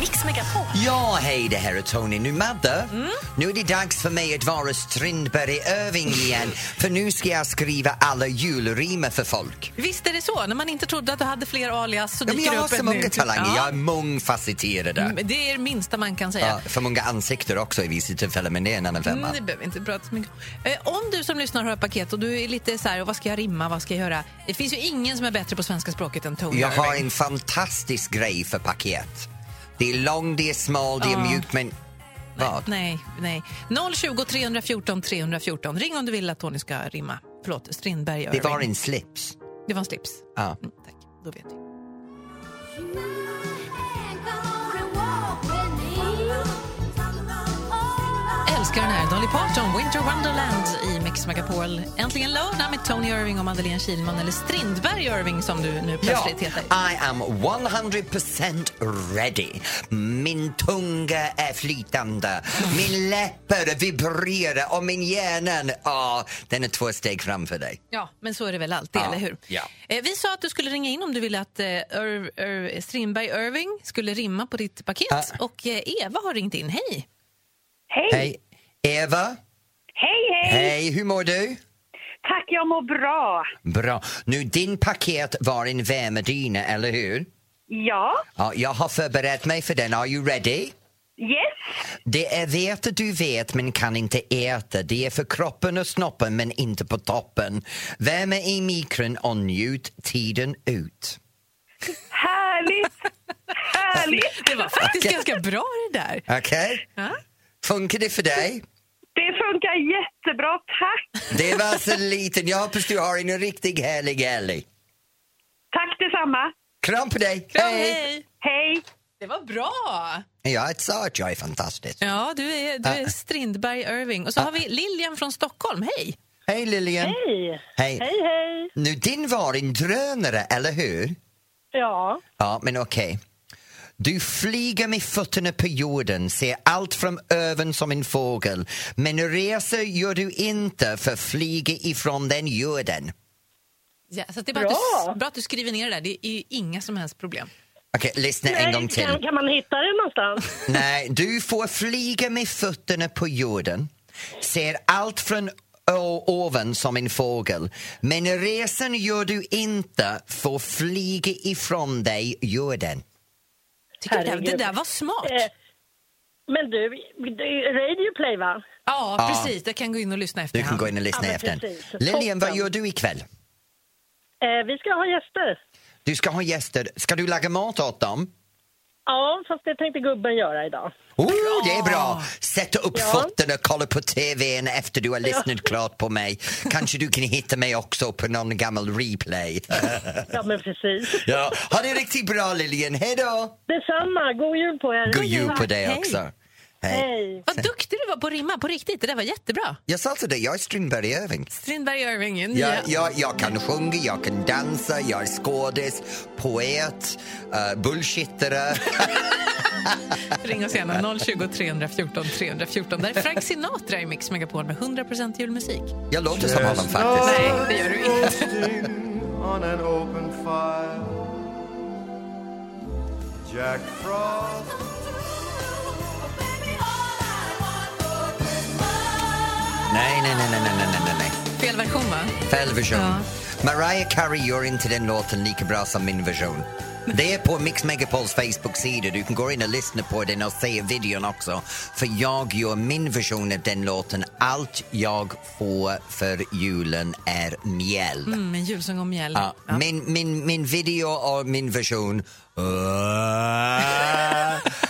Mix Megapol. Ja, hej, det här är Tony. Nu, Madde, nu är det dags för mig att vara Strindberg Irving igen. för nu ska jag skriva alla julrimer för folk. Visst är det så? När man inte trodde att du hade fler alias så Ja, men dyker jag har upp så ett många nytt. talanger. Ja. Jag är mångfacetterad. Mm, Det är det minsta man kan säga. Ja, för många ansikten också i vissa tillfällen, men det är en annan femma. Mm, det behöver inte prata så mycket om. eh, Om du som lyssnar hör paket och du är lite så här, vad ska jag rimma, vad ska jag göra? Det finns ju ingen som är bättre på svenska språket än Tony Jag har en fantastisk grej för paket. Det är långt, det är smalt, det är mjukt, men... Vad? Nej, nej. 020 314 314. Ring om du vill att Tony ska rimma. Förlåt, Strindberg Det var en slips. Det var en slips. Ja. Mm, tack, då vet vi. Älskar den här Dolly Parton, Winter Wonderland i Mix Megapol. Äntligen lördag med Tony Irving och Madeleine Kilman, eller Strindberg Irving som du nu plötsligt heter. I am 100% ready. Min tunga är flytande, min läppar vibrerar och min hjärna, ja, den är två steg framför dig. Ja, men så är det väl alltid, Ja, eller hur? ja. Eh, vi sa att du skulle ringa in om du ville att eh, Ir- Ir- Strindberg Irving skulle rimma på ditt paket. Ja. Och eh, Eva har ringt in. Hej! Hej. Hej, Eva. Hej, hur mår du? Tack, jag mår bra. Bra. Nu, din paket var en värmedyna, eller hur? Ja, Ja, jag har förberett mig för den. Are you ready? yes. Det är vete du vet men kan inte äta. Det är för kroppen och snoppen men inte på toppen. Värme i mikron och njut tiden ut. Härligt! Härligt! Det var faktiskt ganska bra det där. Okej? Ja. Funkar det för dig? Det funkar jättebra, tack! Det var så liten. Jag hoppas du har en riktigt härlig helg. Tack detsamma. Kram på dig. Kram, hej! Hej! Det var bra! Jag sa att jag är fantastisk. Ja, du är, du är Ah. Strindberg Irving. Och så har vi Lilian från Stockholm. Hej! Hej Lilian. Hej! Hej. Hej, hej! Nu, din var en drönare, eller hur? Ja, Ja, men okej. Du flyger med fötterna på jorden, ser allt från öven som en fågel men resor gör du inte för flyga ifrån den jorden. Ja, så att det är bara att Bra. du, bra att du skriver ner det där. Det är ju inga som helst problem. Okej, lyssna en gång till. Kan, kan man hitta det någonstans? Nej, du får flyga med fötterna på jorden, ser allt från oven som en fågel men resan gör du inte för att flyga ifrån dig jorden. Tycker du det, det där var smart. Eh, Men du, Radio Play va? Ja, Ja. precis. Jag kan gå in och lyssna Du efterhand. kan gå in och lyssna Ja, efter. Lilian, vad gör du ikväll? Eh, vi ska ha gäster. Du ska ha gäster. Ska du laga mat åt dem? Ja, fast det tänkte gubben göra idag. Oh, det är bra! Sätta upp Ja. fötterna och kolla på tvn efter du har lyssnat klart på mig. Kanske du kan hitta mig också på någon gammal replay. Ja, men precis. ja. Ha det riktigt bra Lilian, hej då! Detsamma. God jul på er. God jul på dig också. Hej. Hej. Vad duktig du var på att rimma, på riktigt. Det där var jättebra. Jag sa dig, jag är Strindberg Irving. Strindberg Irving. Jag, nya- jag, jag kan sjunga, jag kan dansa, jag är skådis, poet, uh, bullshittare. Ring oss gärna 020 314 314. Där är Frank Sinatra i Mix Megapol med 100% julmusik. Jag låter som honom faktiskt. Nej, det gör du inte. Jack Frost. Nej, nej, nej, nej, nej, nej, nej. Fel version, va? Fel version. Ja. Mariah Carey gör inte den låten lika bra som min version. Det är på Mix Megapols Facebook-sida. Du kan gå in och lyssna på den och se videon också. För jag gör min version av den låten. Allt jag får för julen är mjäll. Mm, en julsång om mjäll. Ja, Ja. Min, min, min video och min version...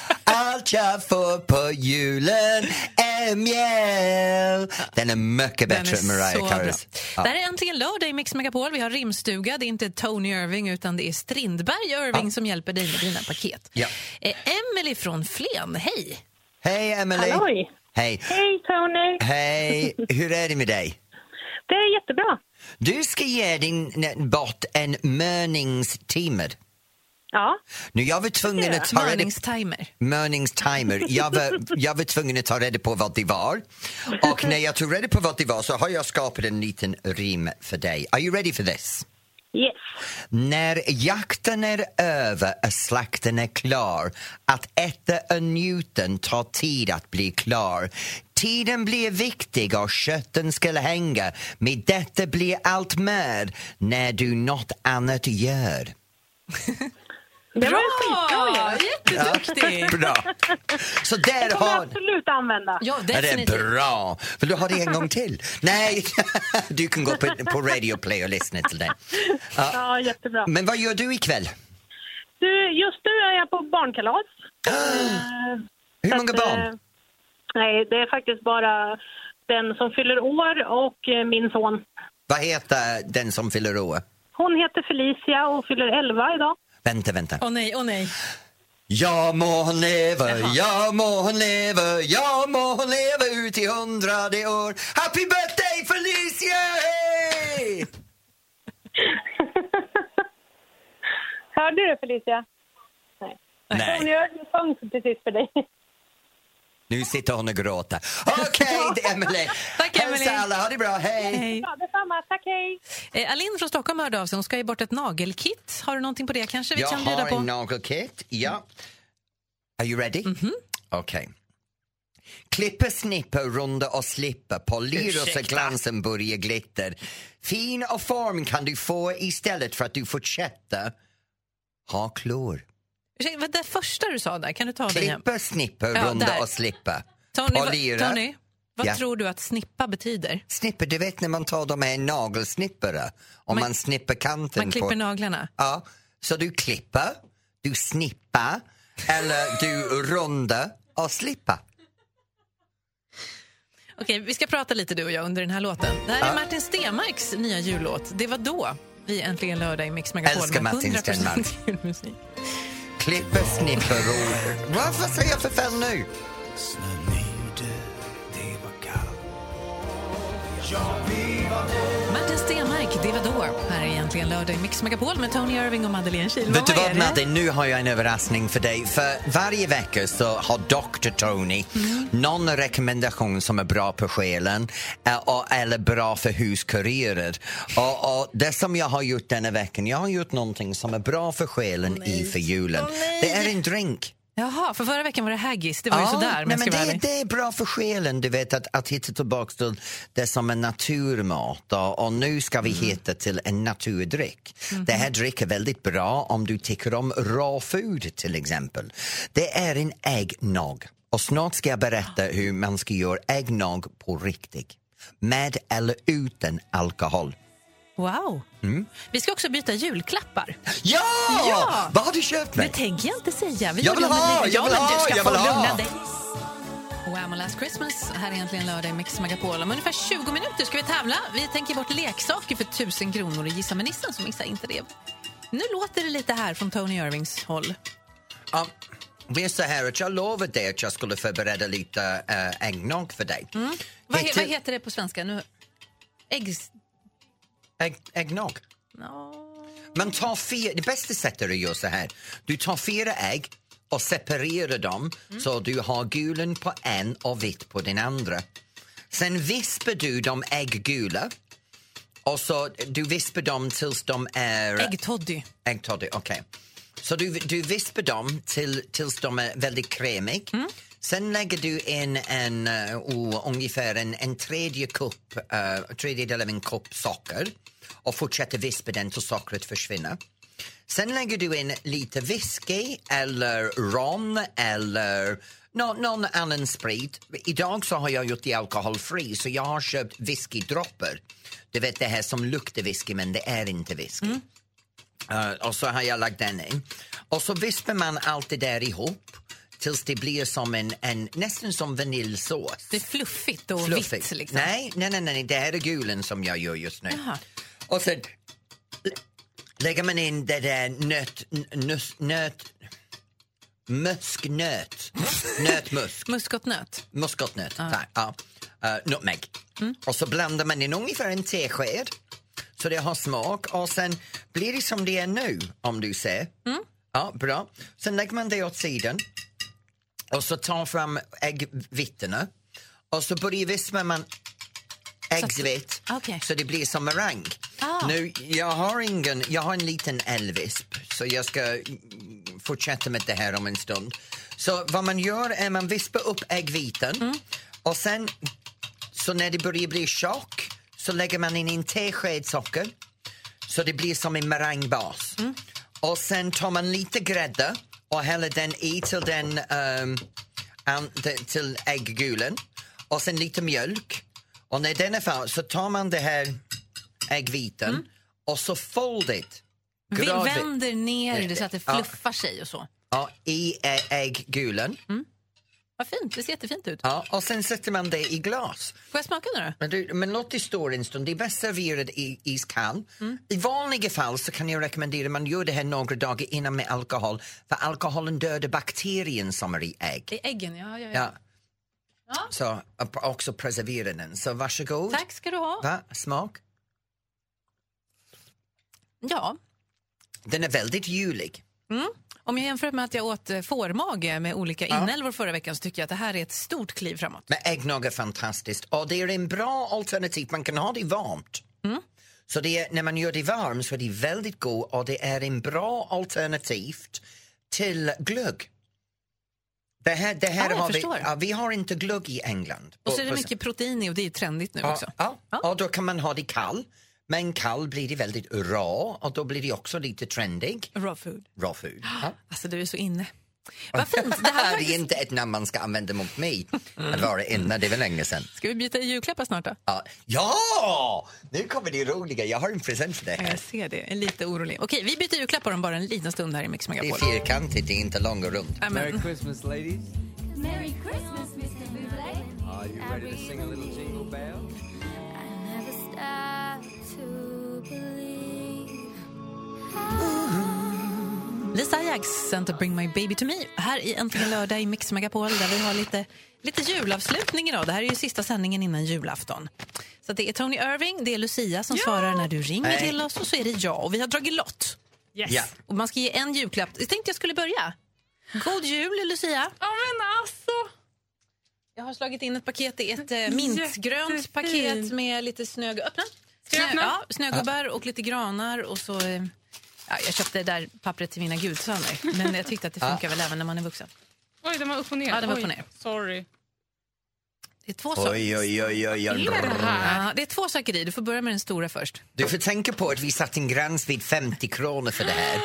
Jag får på julen är mjäll. Den är mycket bättre är än Mariah Careys. Ja. Det här är äntligen lördag i Mix Megapol. Vi har rimstuga. Det är inte Tony Irving utan det är Strindberg Irving som hjälper dig med dina paket. Ja. Eh, Emily från Flen, hej! Hej, Emily. Halloj. Hej. Hej Tony! Hej. Hur är det med dig? Det är jättebra. Du ska ge din bort en mörningstimer. Ja, Nu, jag var tvungen att ta reda Mörningstimer. Mörningstimer. Jag var, jag var tvungen att ta reda på vad det var. Och när jag tog reda på vad det var så har jag skapat en liten rim för dig. Are you ready for this? yes. När jakten är över och slakten är klar att äta och njuten tar tid att bli klar Tiden blir viktig och kötten ska hänga med detta blir allt mer när du något annat gör. Det var skitbra ju. Jätteduktig! Bra! Så där Det kommer jag har... absolut använda. Ja, Ja, det är definitivt. bra. Vill du ha det en gång till? Nej, du kan gå på, på Radio Play och lyssna till den. Ja, jättebra. Men vad gör du ikväll? Du, just nu är jag på barnkalas. Eh, Hur många att, barn? eh, Nej, det är faktiskt bara den som fyller år och eh, min son. Vad heter den som fyller år? Hon heter Felicia och fyller 11 idag. Vänta, vänta. Åh nej, åh nej. Ja må hon leva, ja må hon leva, ja må hon leva ut i hundrade år. Happy birthday Felicia! Hey! Hörde du Felicia? Nej. Hon Nej, gör en sång precis för dig. Nu sitter hon och gråter. Okej, är Emelie. Tack, Emelie. Hälsa alla, ha det bra, hej! Hej. Ja, detsamma. Tack, hej. Eh, Alin från Stockholm hörde av sig. Hon ska ge bort ett nagelkit. Har du någonting på det kanske vi Jag kan bjuda har på? en nagelkit, ja. Are you ready? Mhm. Okej. Klippa, snippa, runda och slippa. Polera så glansen börjar glitter. Fin och form kan du få istället för att du fortsätter ha klor. Ursäkta, det första du sa där, kan du ta det igen? Klippa, snippa, Ja, runda där. och slippa. Tony, Polera. Tony vad Ja. tror du att snippa betyder? Snippa, du vet när man tar dem med en nagelsnippare och man, Man- snippar kanten Man klipper på... naglarna. Ja, så du klipper, du snippar eller du rundar och slipper. Okej, vi ska prata lite du och jag under den här låten. Det här är Martin Stenmarks nya jullåt. Det var då vi äntligen lördag i Mix Megapol Älskar med Martin 100% Stenmarck. julmusik. Klipper, snipperord. Varför säger jag för fem nu? Martin Stenmark, då. Här är egentligen lördag i Mix Megapol med Tony Irving och Madeleine Kihlman. Vet du Vad? Madde, nu har jag en överraskning för dig. För varje vecka så har Dr. Tony Mm. någon rekommendation som är bra på själen eh, eller bra för huskarriärer. Och, och det som jag har gjort denna veckan, jag har gjort någonting som är bra för själen i för julen. det är en drink. Jaha, för förra veckan var det haggis. Det var ju Ja, sådär, nej, men men ska vara det, ärlig. det är bra för själen, du vet, att, att hitta tillbaka till det som är naturmat och, och nu ska vi hitta till en naturdryck. Det här drick är väldigt bra om du tycker om raw food till exempel. Det är en äggnog och snart ska jag berätta hur man ska göra äggnog på riktigt. Med eller utan alkohol. Wow. Mm. Vi ska också byta julklappar. Ja! Ja! Vad har du köpt mig? Det tänker jag inte säga. Vi Jag vill ha, jag vill ha, jag vill ha. Wham! Last Christmas. Här är egentligen lördag i Mix Megapol. Om ungefär 20 minuter ska vi tävla. Vi tänker bort leksaker för 1000 kronor och gissa med nissen så missa inte det. Nu låter det lite här från Tony Irvings håll. Ja, det är så här att jag lovade dig att jag skulle förbereda lite äh, för dig. Vad, he, Heter- vad heter det på svenska? Nu? Äggs... Ägg, äggnog. No. Man tar fyra, det bästa sättet att göra så här. Du tar fyra ägg och separerar dem så du har gulen på en och vitt på den andra. Sen vispar du de ägggula och så du vispar dem tills de är... Äggtoddy. Äggtoddy, okej. Så du, du vispar dem till, tills de är väldigt kremig. Sen lägger du in en, eh, oh, ungefär en, en tredje kupp, uh, tredjedel av en kopp socker och fortsätter vispa den tills sockret försvinner. Sen lägger du in lite whisky eller rom eller nå- någon annan sprit. Idag så har jag gjort det alkoholfri så jag har köpt whiskydroppar. Du vet det här som luktar whisky men det är inte whisky. Eh, och så har jag lagt den in. Och så vispar man allt det där ihop tills det blir som en, en nästan som vaniljsås. Det är fluffigt och Fluffigt. vitt. Liksom. Nej, nej, nej, nej, det här är gulen som jag gör just nu. Jaha. Och sen lägger man in det där nöt, nös, nöt, musknöt, nötmusk, Muskotnöt. muskotnöt, tack. Ja. eh, nutmeg. Och så blandar man in ungefär en tesked så det har smak och sen blir det som det är nu om du ser. Ja, bra. Sen lägger man det åt sidan och så tar fram äggvittorna och så börjar vispa man äggsvitt Okej. så det blir som meringue. Nu, jag har ingen, jag har en liten elvisp så jag ska mm, fortsätta med det här om en stund. Så vad man gör är man vispar upp äggvitan och sen så när det börjar bli tjock så lägger man in en tesked socker så det blir som en meringbas. Och sen tar man lite grädde och häller den i till den de- till ägggulen och sen lite mjölk. Och när den är färdig så tar man det här äggvitan och så foldigt Vi gradvis- vänder ner det så att det Ja. fluffar sig och så. ja, i ä- ägggulen. Vad fint, det ser jättefint ut. Ja, och sen sätter man det i glas. Får jag smaka nu då? Men, du, men låt det stå en stund. Det är bäst serverat i iskall. I vanliga fall så kan jag rekommendera att man gör det här några dagar innan med alkohol för alkoholen dödar bakterien som är i ägg. Det är äggen, ja. ja, ja. Ja. Så och också preservera den. Så varsågod. Tack ska du ha. Va? Smak? Ja, Den är väldigt julig. om jag jämför med att jag åt eh, fårmage med olika inälvor förra veckan så tycker jag att det här är ett stort kliv framåt. Men äggnog är fantastiskt och det är en bra alternativ. Man kan ha det varmt. Så det är, när man gör det varmt så är det väldigt god och det är en bra alternativ till glögg. Det här, det här Ah, har vi, ja, vi har inte glögg i England. Och så är det mycket protein i och det är trendigt nu ja, också. ja. Ja. och då kan man ha det kall. Men kall blir det väldigt rå och då blir det också lite trendig. Raw food. Raw food. Ja. Alltså du är så inne. Vad fint. Det här Det är inte ett namn man ska använda mot mig. Att vara inne, det är väl länge sedan. Ska vi byta julklappar snart då? Ja, ja! Nu kommer det roliga. Jag har en present för dig Ja. Jag ser det. Jag är lite orolig. Okej, vi byter julklappar om bara en liten stund här i Mix Det är Megapol. fyrkantigt, det är inte långt och runt. Ja, men- Christmas, ladies. Merry Christmas, Mr. Buble. Are you ready to sing a little jingle bell? I never stop Lisa Ajax, Santa Bring My Baby To Me. Här i Äntligen lördag i Mix Megapol där vi har lite, lite julavslutning idag. Det här är ju sista sändningen innan julafton. Så det är Tony Irving, det är Lucia som svarar när du ringer Nej. till oss och så är det jag. Och vi har dragit lott. Yes. Ja. Och man ska ge en julklapp. Jag tänkte jag skulle börja. God jul Lucia. Ja, men alltså. Jag har slagit in ett paket. Det är ett eh, mintgrönt Jättefint. paket med lite snö... Öppna! Öppna? Ja, snögubbar och lite granar. Och så, eh, ja, jag köpte det där pappret till mina gudsöner. Men jag tyckte att det funkar väl även när man är vuxen. Oj, den var upp och ner. Ja, den var upp och ner. Sorry. Det är två saker. Oj, oj, oj, oj, oj. Är det här? Ja, det är två saker i. Du får börja med den stora först. Du får tänka på att vi satt en gräns vid 50 kronor för det här.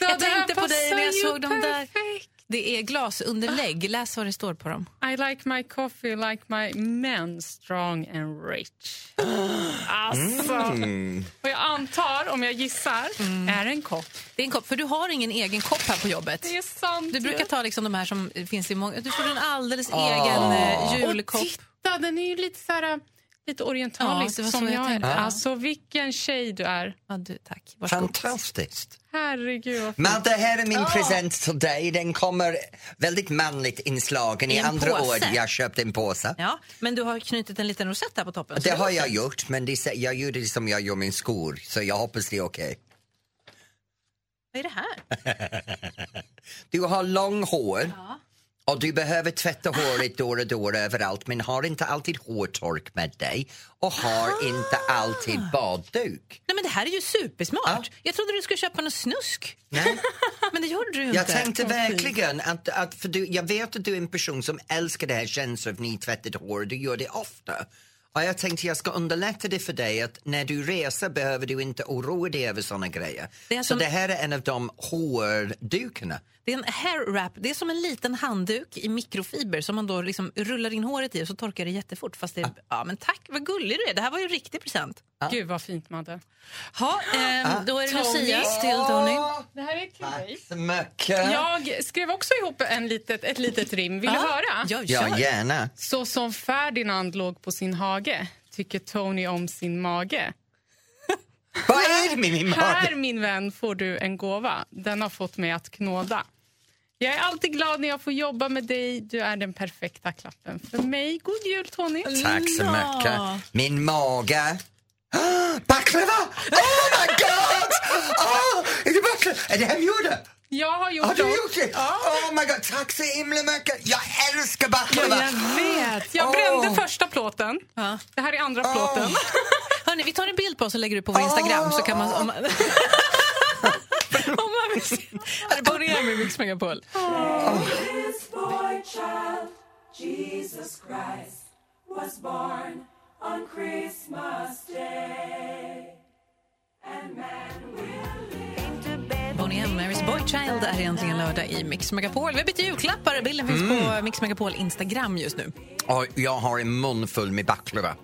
jag det här tänkte på dig när jag såg dem där. Det är glasunderlägg. Läs vad det står på dem. I like my coffee like my men strong and rich. Alltså. Mm. Och jag antar, om jag gissar, är det en kopp. Det är en kopp, för du har ingen egen kopp här på jobbet. Det är sant. Du brukar ta liksom de här som finns i många... Du får en alldeles egen eh, julkopp. Och titta, den är ju lite så här, lite orientalisk Ja, som jag jag är. tänkte. Alltså vilken tjej du är. Ja, du, tack. Varsågod. Fantastiskt. Herregud. Men det här är min present till dig. Den kommer väldigt manligt inslagen. I I andra påse. ord, jag köpte en påse. Ja, men du har knutit en liten rosett här på toppen. Det har jag gjort, men det, jag gjorde det som jag gör min skor, så jag hoppas det är okej. Vad är det här? Du har lång hår och du behöver tvätta håret då och då överallt men har inte alltid hårtork med dig och har inte alltid badduk. Nej, men det här är ju supersmart. Ja. Jag trodde du skulle köpa någon snusk. Nej. Men det gjorde du inte. Jag tänkte verkligen att, att för du, jag vet att du är en person som älskar det här känslan av nytvättat hår, du gör det ofta. Och jag tänkte jag ska underlätta det för dig att när du reser behöver du inte oroa dig över såna grejer. Det Så som- det här är en av de hårdukarna. Det är en hair wrap. Det är som en liten handduk i mikrofiber som man då liksom rullar in håret i och så torkar det jättefort. Fast det, ja. men tack, vad gullig du är. Det här var ju en riktig present. Gud vad fint Madde. Ha, ehm, då är det. Lucias till Tony. Det här är till dig. Så mycket. Jag skrev också ihop en litet, ett litet rim. Vill du Ja. höra? Ja, Ja, gärna. Så som Ferdinand låg på sin hage tycker Tony om sin mage. Vad är det med min Här, mage? min vän, får du en gåva. Den har fått mig att knåda. Jag är alltid glad när jag får jobba med dig. Du är den perfekta klappen för mig. God jul, Tony. Tack så mycket. Min mage. Ah, Baklava! Oh my god! Oh, är det baklava? Är det hemgjorda? Jag har gjort Har du gjort det? Oh my god, tack så himla mycket. Jag älskar baklava. Ja, jag vet. Jag brände Åh. första plåten. Ja. Det här är andra plåten. Hörrni, vi tar en bild på oss och lägger ut på vår Instagram så kan man... Om man, om man vill se. Här är Bonnie M i Mix Megapol. Bonnie Child är egentligen lördag i Mix Megapol. Vi har bytt julklappar. Bilden finns på Mix Megapol Instagram just nu. Och jag har en mun full med baklava.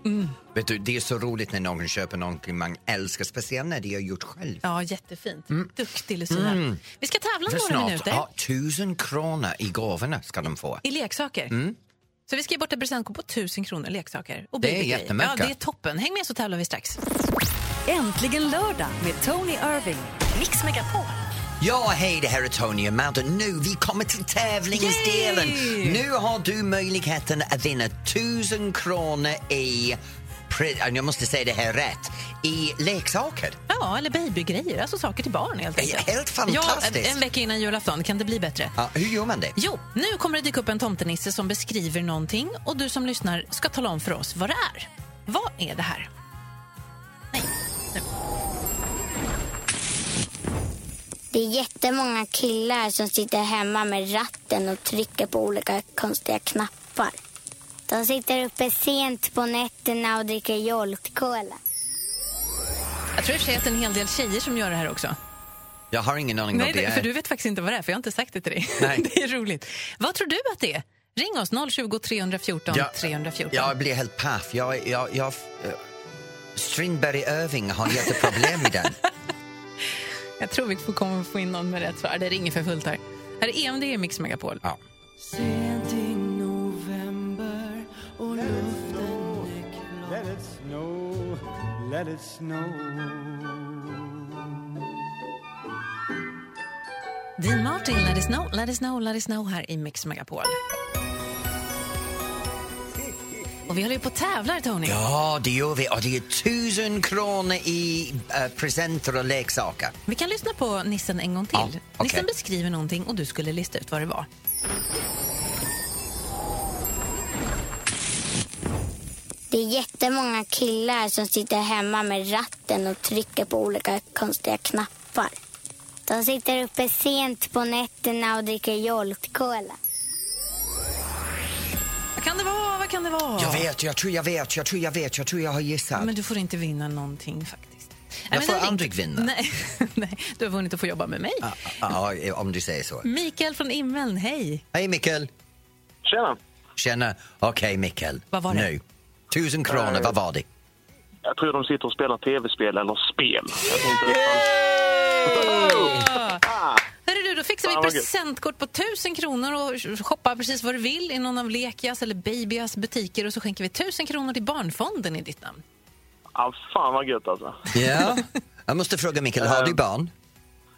Vet du, det är så roligt när någon köper någonting man älskar, speciellt när de har gjort själv. Ja, jättefint. Duktig Lucia. Vi ska tävla För några snart, minuter ja, tusen kronor i gåvorna ska de få. i leksaker. Så vi ska ge bort ett presentkort på 1000 kronor leksaker. Och Det är jättemycket. Ja, det är toppen. Häng med så tävlar vi strax. Äntligen lördag med Tony Irving. Mix Megapol. Ja, hej, det här är Tony och Madde. Nu, vi kommer till tävlingsdelen. Yay! Nu har du möjligheten att vinna tusen kronor i, jag måste säga det här rätt, i leksaker. Ja, eller babygrejer. Alltså saker till barn helt enkelt. helt fantastiskt. Ja, en vecka innan julafton. Kan det bli bättre? Ja, hur gör man det? Jo, nu kommer det dyka upp en tomtenisse som beskriver någonting och du som lyssnar ska tala om för oss vad det är. Vad är det här? Det är jättemånga killar som sitter hemma med ratten och trycker på olika konstiga knappar. De sitter uppe sent på nätterna och dricker Jolt Cola. Jag tror i och för sig att det är en hel del tjejer som gör det här också. Jag har ingen aning Nej, vad det det, är. för du vet faktiskt inte vad det är, för jag har inte sagt det till dig. Nej. det är roligt. Vad tror du att det är? Ring oss, 020 314 Jag- 314. Jag blir helt paff. Jag, jag, jag, eh, Strindberg Irving har jätteproblem med den. Jag tror vi får, kommer få in någon med rätt svar. Det ringer för fullt här. Här är EMD i Mix Megapol. Ja. Let it snow, let it snow. Dean Martin, Let it snow, let it snow, let it snow här i Mix Megapol. Och vi håller ju på att tävla, Tony. Ja, det gör vi. Och det är tusen kronor i eh, presenter och leksaker. Vi kan lyssna på Nissen en gång till. Ja, okej. Nissen beskriver någonting och du skulle lista ut vad det var. Det är jättemånga killar som sitter hemma med ratten och trycker på olika konstiga knappar. De sitter uppe sent på nätterna och dricker Jolt Cola. Vad kan det vara? Vad kan det vara? Jag vet, jag tror jag vet, jag tror jag vet, jag tror jag har gissat. Men du får inte vinna någonting faktiskt. Jag Nej, men får den- aldrig vinna. Nej, nej, du har vunnit att få jobba med mig. Ja, ja, om du säger så. Mikael från Immeln, hej. Hej Mikael. Tjena. Tjena. Okej Mikael. Vad var det? Nu. Tusen kronor, vad var det? Jag tror de sitter och spelar tv-spel eller spel. Du, då fixar vi presentkort på 1000 kronor och shoppa precis vad du vill i någon av Lekias eller Babyas butiker och så skänker vi 1000 kronor till Barnfonden i ditt namn. ja, fan vad gött alltså. Ja. Jag måste fråga Mikael, har du barn?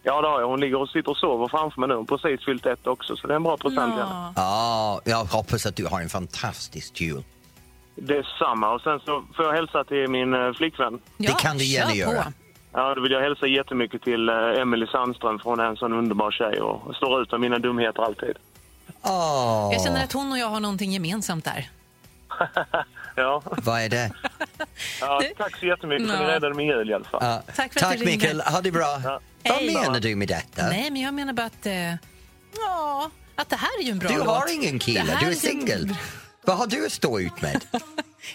Ja, det har jag. Hon ligger och sitter och sover framför mig nu. Hon har precis fyllt ett också, så det är en bra present henne. Ja, jag hoppas att du har en fantastisk jul. Det är samma. Och sen så får jag hälsa till min eh, flickvän. Det kan du gärna göra. på. Ja, då vill jag hälsa jättemycket till eh, Emily Sandström för hon är en sån underbar tjej och står ut med mina dumheter alltid. Åh, Jag känner att hon och jag har någonting gemensamt där. Ja, vad är det? ja tack så jättemycket för Ja. ni räddade min jul i alla fall. Ja. Tack för att Tack du ringde. Mikael, ha det bra. Ja. Vad Hej. menar du med detta? Nej, men jag menar bara att... Eh, ja, att det här är ju en bra Du låt. har ingen kille, du är singel. Vad har du att stå ut med?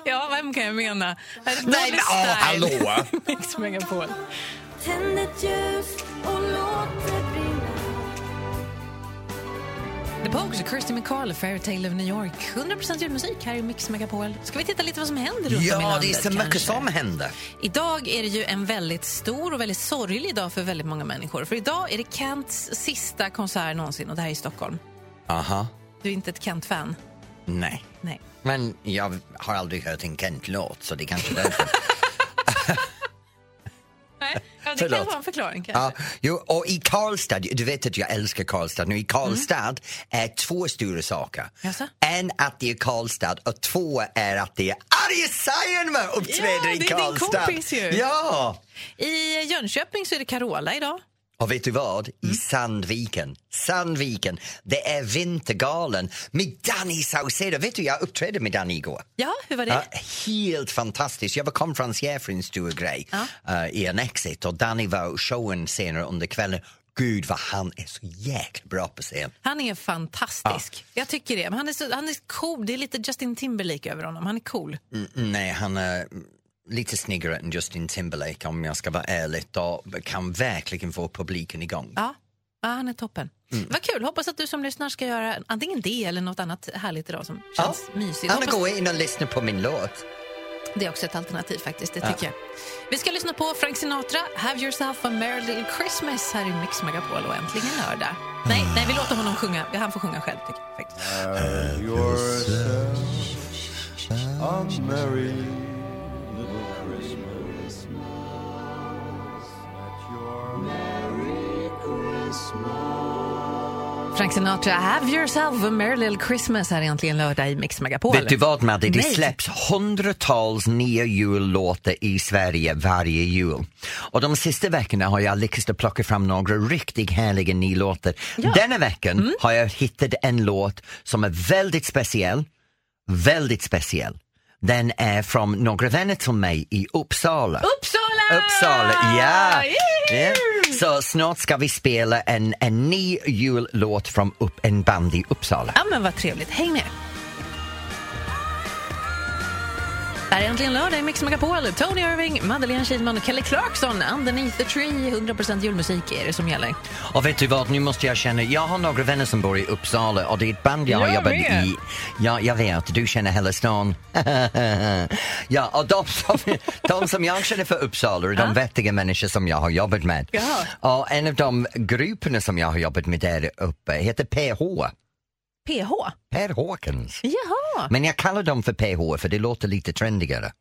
Ja, vem kan jag mena? Nej, men, åh, hallå! Mix Megapol. Tänd ett ljus och låt det brinna The Pogues och Kirsty McCall, Fairytale of New York. 100% julmusik här i Mix Megapol. Ska vi titta lite vad som händer runt om i Ja, landet? det är så mycket kanske? som händer. Idag är det ju en väldigt stor och väldigt sorglig dag för väldigt många människor. För idag är det Kents sista konsert någonsin och det här är i Stockholm. Aha, Du är inte ett Kent-fan? Nej. Nej. Men jag har aldrig hört en Kent-låt, så det är kanske därför. Nej, ja, det kan vara en förklaring kanske. Ja, jo, och i Karlstad, du vet att jag älskar Karlstad nu, i Karlstad är två stora saker. Jaså? En att det är Karlstad och två är att det är Arje Saijonmaa uppträder Ja, i det är din Karlstad. kompis ju. Ja! I Jönköping så är det Carola idag. Och vet du vad? Mm. I Sandviken, Sandviken, det är Vintergalen med Danny Saucedo. Vet du, jag uppträdde med Danny igår. Ja, hur var det? Ja, helt fantastiskt. Jag var konferencier för en stor grej eh, i en exit och Danny var showen senare under kvällen. Gud vad han är så jäkla bra på scen. Han är fantastisk. Jag tycker det. Men han är, så, han är cool. Det är lite Justin Timberlake över honom. Han är cool. Mm, nej, han är lite snyggare än Justin Timberlake om jag ska vara ärlig och kan verkligen få publiken igång. Ja, ja han är toppen. Vad kul. Hoppas att du som lyssnar ska göra antingen det eller något annat härligt idag som känns mysigt. Anna, Hoppas- gå in och lyssna på min låt. Det är också ett alternativ faktiskt, det Ja. tycker jag. Vi ska lyssna på Frank Sinatra, Have yourself a merry little Christmas här i Mix Megapol och äntligen lördag. Nej, nej, vi låter honom sjunga. Han får sjunga själv tycker jag. Faktiskt. Have yourself a merry Frank Sinatra, Have yourself a merry little Christmas här äntligen lördag i Mix Megapol. Vet du vad Madde, det släpps hundratals nya jullåtar i Sverige varje jul. Och de sista veckorna har jag lyckats plocka fram några riktigt härliga nya låtar. Denna veckan har jag hittat en låt som är väldigt speciell, väldigt speciell. Den är från några vänner till mig i Uppsala. Uppsala! Uppsala, ja! Yay! ja. Så snart ska vi spela en, en ny jullåt från upp, en band i Uppsala. Ja, men vad trevligt. Häng med. Här är äntligen lördag i Mix Megapol. Tony Irving, Madeleine Kihlman och Kelly Clarkson. Underneath the tree. 100% julmusik är det som gäller. Och vet du vad, nu måste jag känna, jag har några vänner som bor i Uppsala och det är ett band jag har Jag jobbat med. i. Ja, jag vet, du känner hela stan. ja, och de som, de som jag känner för Uppsala är de vettiga människor som jag har jobbat med. Jaha. Och en av de grupperna som jag har jobbat med där uppe heter PH. PH? Per Håkans. Jaha. Men jag kallar dem för PH för det låter lite trendigare.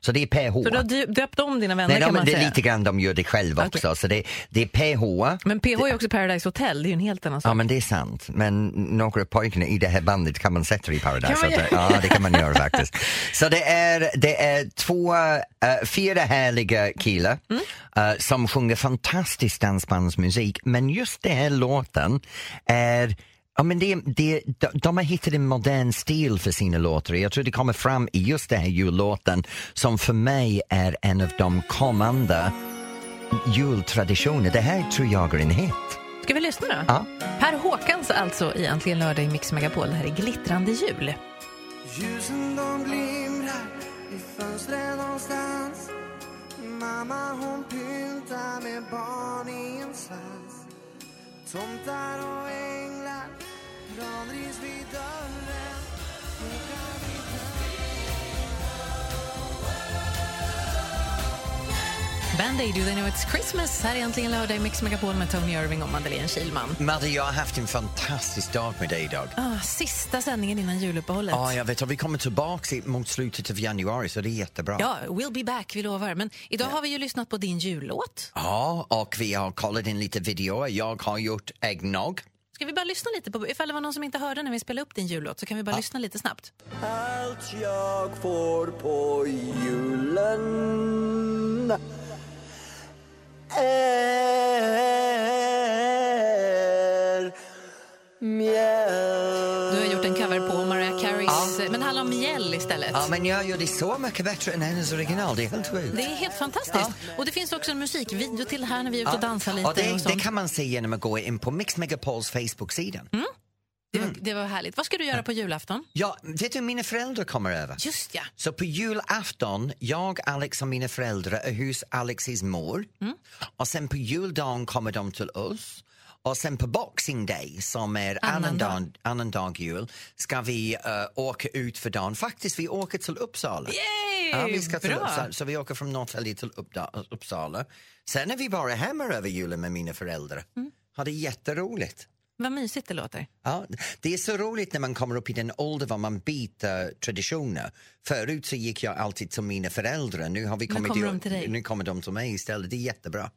Så det är PH. Så du har döpt om dina vänner Nej, kan man det är säga? lite grann de gör det själva Okej. också. Så det, det är PH. Men PH är också Paradise Hotel, det är ju en helt annan sak. Ja men det är sant. Men några pojkarna i det här bandet kan man sätta i Paradise. Hotel. Ja det kan man göra faktiskt. Så det är, det är två, eh, fyra härliga killar Mm. eh, som sjunger fantastisk dansbandsmusik. Men just den här låten är Ja, men det, det, de, de har hittat en modern stil för sina låtar. Jag tror det kommer fram i just den här jullåten som för mig är en av de kommande jultraditioner. Det här tror jag är en hit. Ska vi lyssna då? Ja. Per Håkans alltså i Äntligen lördag i Mix Megapol. Det här är Glittrande jul. Ljusen de glimrar i fönstren någonstans Mamma hon pyntar med barn i en svans Tomtar och änglar, vid dörren Knckar vid Band Aid, You Know It's Christmas. Här är Äntligen lördag i Mix Megapol med Tony Irving och Madeleine Kihlman. Madde, jag har haft en fantastisk dag med dig idag. Ah, sista sändningen innan juluppehållet. Ja, jag vet. Och vi kommer tillbaka mot slutet av januari, så det är jättebra. Ja, we'll be back, vi lovar. Men idag har vi ju lyssnat på din jullåt. Ja, och vi har kollat in lite videor. Jag har gjort äggnog. Ska vi bara lyssna lite på, ifall det var någon som inte hörde när vi spelade upp din jullåt så kan vi bara lyssna lite snabbt. Allt jag får på julen är mjäll. Du har gjort en cover på Handlar om mjäll istället. Ja, men jag gör det så mycket bättre än hennes original. Det är helt sjukt. Det är helt fantastiskt. Och det finns också en musikvideo till här när vi är ute och dansar lite. och det, och det kan man se genom att gå in på Mix Megapols Facebook-sida. det, var, det var härligt. Vad ska du göra på julafton? Ja, vet du, mina föräldrar kommer över. Just ja. Så på julafton, jag, Alex och mina föräldrar är hos Alexis mor. Mm. Och sen på juldagen kommer de till oss. Och sen på Boxing Day, som är Annan annan dag. dag, annan dag jul, ska vi eh, åka ut för dagen. Faktiskt, vi åker till Uppsala. Yay! Ja, vi ska till Bra. Uppsala. Så vi åker från Norrtälje till Uppsala. Sen är vi bara hemma över julen med mina föräldrar. Mm. Har det jätteroligt. Vad mysigt det låter. Ja, det är så roligt när man kommer upp i den ålder var man byter traditioner. Förut så gick jag alltid till mina föräldrar. Nu har vi Nu kommit kommer i- de till dig. Nu kommer de till mig istället. Det är jättebra.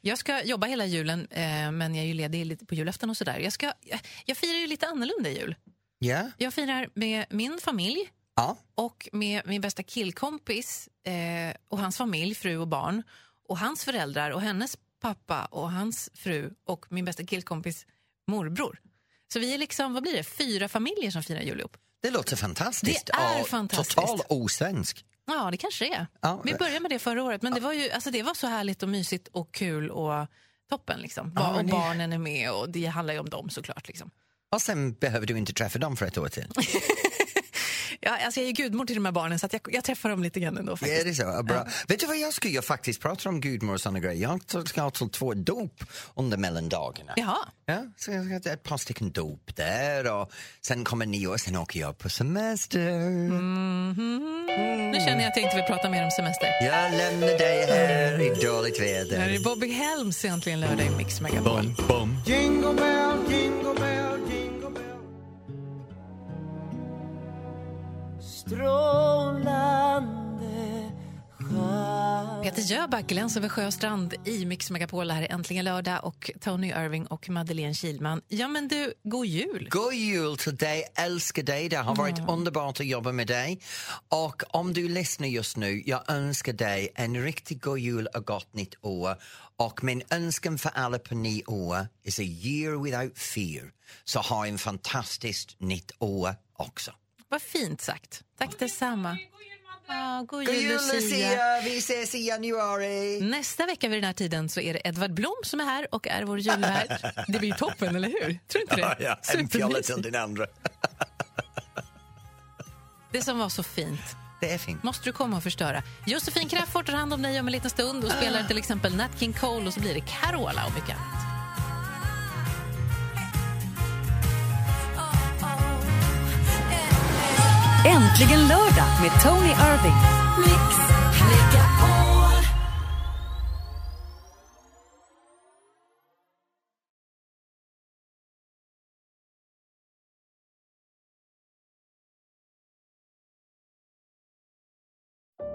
Jag ska jobba hela julen, eh, men jag är ju ledig lite på julafton och sådär. Jag, ska, jag, jag firar ju lite annorlunda jul. Ja? Jag firar med min familj Ja. och med min bästa killkompis eh, och hans familj, fru och barn. Och hans föräldrar och hennes pappa och hans fru och min bästa killkompis morbror. Så vi är liksom, vad blir det, fyra familjer som firar jul ihop. Det låter fantastiskt. Det är och fantastiskt. Total osvensk. Ja, det kanske det är. Ja. Vi började med det förra året, men det var ju alltså det var så härligt och mysigt och kul och toppen. Liksom. Ja, och barnen är med och det handlar ju om dem såklart. Liksom. Och sen behöver du inte träffa dem för ett år till. Ja, alltså jag är gudmor till de här barnen så att jag, jag träffar dem lite grann ändå. Faktiskt. Är det så? Bra. Vet du vad jag ska göra faktiskt? Prata om gudmor och såna grejer. Jag ska ha till två dop under mellandagarna. Jaha. Ja, så jag ska ha ett par stycken dop där och sen kommer nyår, sen åker jag på semester. Mhm. Nu känner jag att jag inte vill prata mer om semester. Jag lämnar dig här i dåligt Här väder. är Bobby Helms egentligen lördag i Mix Megapol. Jöback, Gläns över sjö och strand i Mix Megapol. Här är äntligen lördag och Tony Irving och Madeleine Kilman. Ja men du, god jul! God jul till dig, älskar dig. Det har varit underbart att jobba med dig. Och om du lyssnar just nu, jag önskar dig en riktigt god jul och gott nytt år. Och min önskan för alla på nyår is a year without fear. Så ha en fantastiskt nytt år också. Vad fint sagt. Tack detsamma. God God jul, jul Lucia. Lucia! Vi ses i januari! Nästa vecka vid den här tiden så är det Edvard Blom som är här och är vår julvärd. Det blir ju toppen, eller hur? Tror inte det? Ja, ja, en fjolla Supermysigt. till den andra. Det som var så fint. Det är fint. Måste du komma och förstöra. Josefin Crafoord tar hand om dig om en liten stund och spelar till exempel Nat King Cole och så blir det Carola och mycket annat. Äntligen lördag med Tony Irving.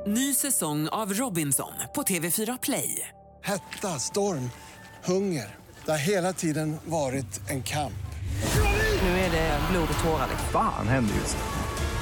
Ny säsong av Robinson på TV4 Play. Hetta, storm, hunger. Det har hela tiden varit en kamp. Nu är det blod och tårar. liksom. Fan händer just nu.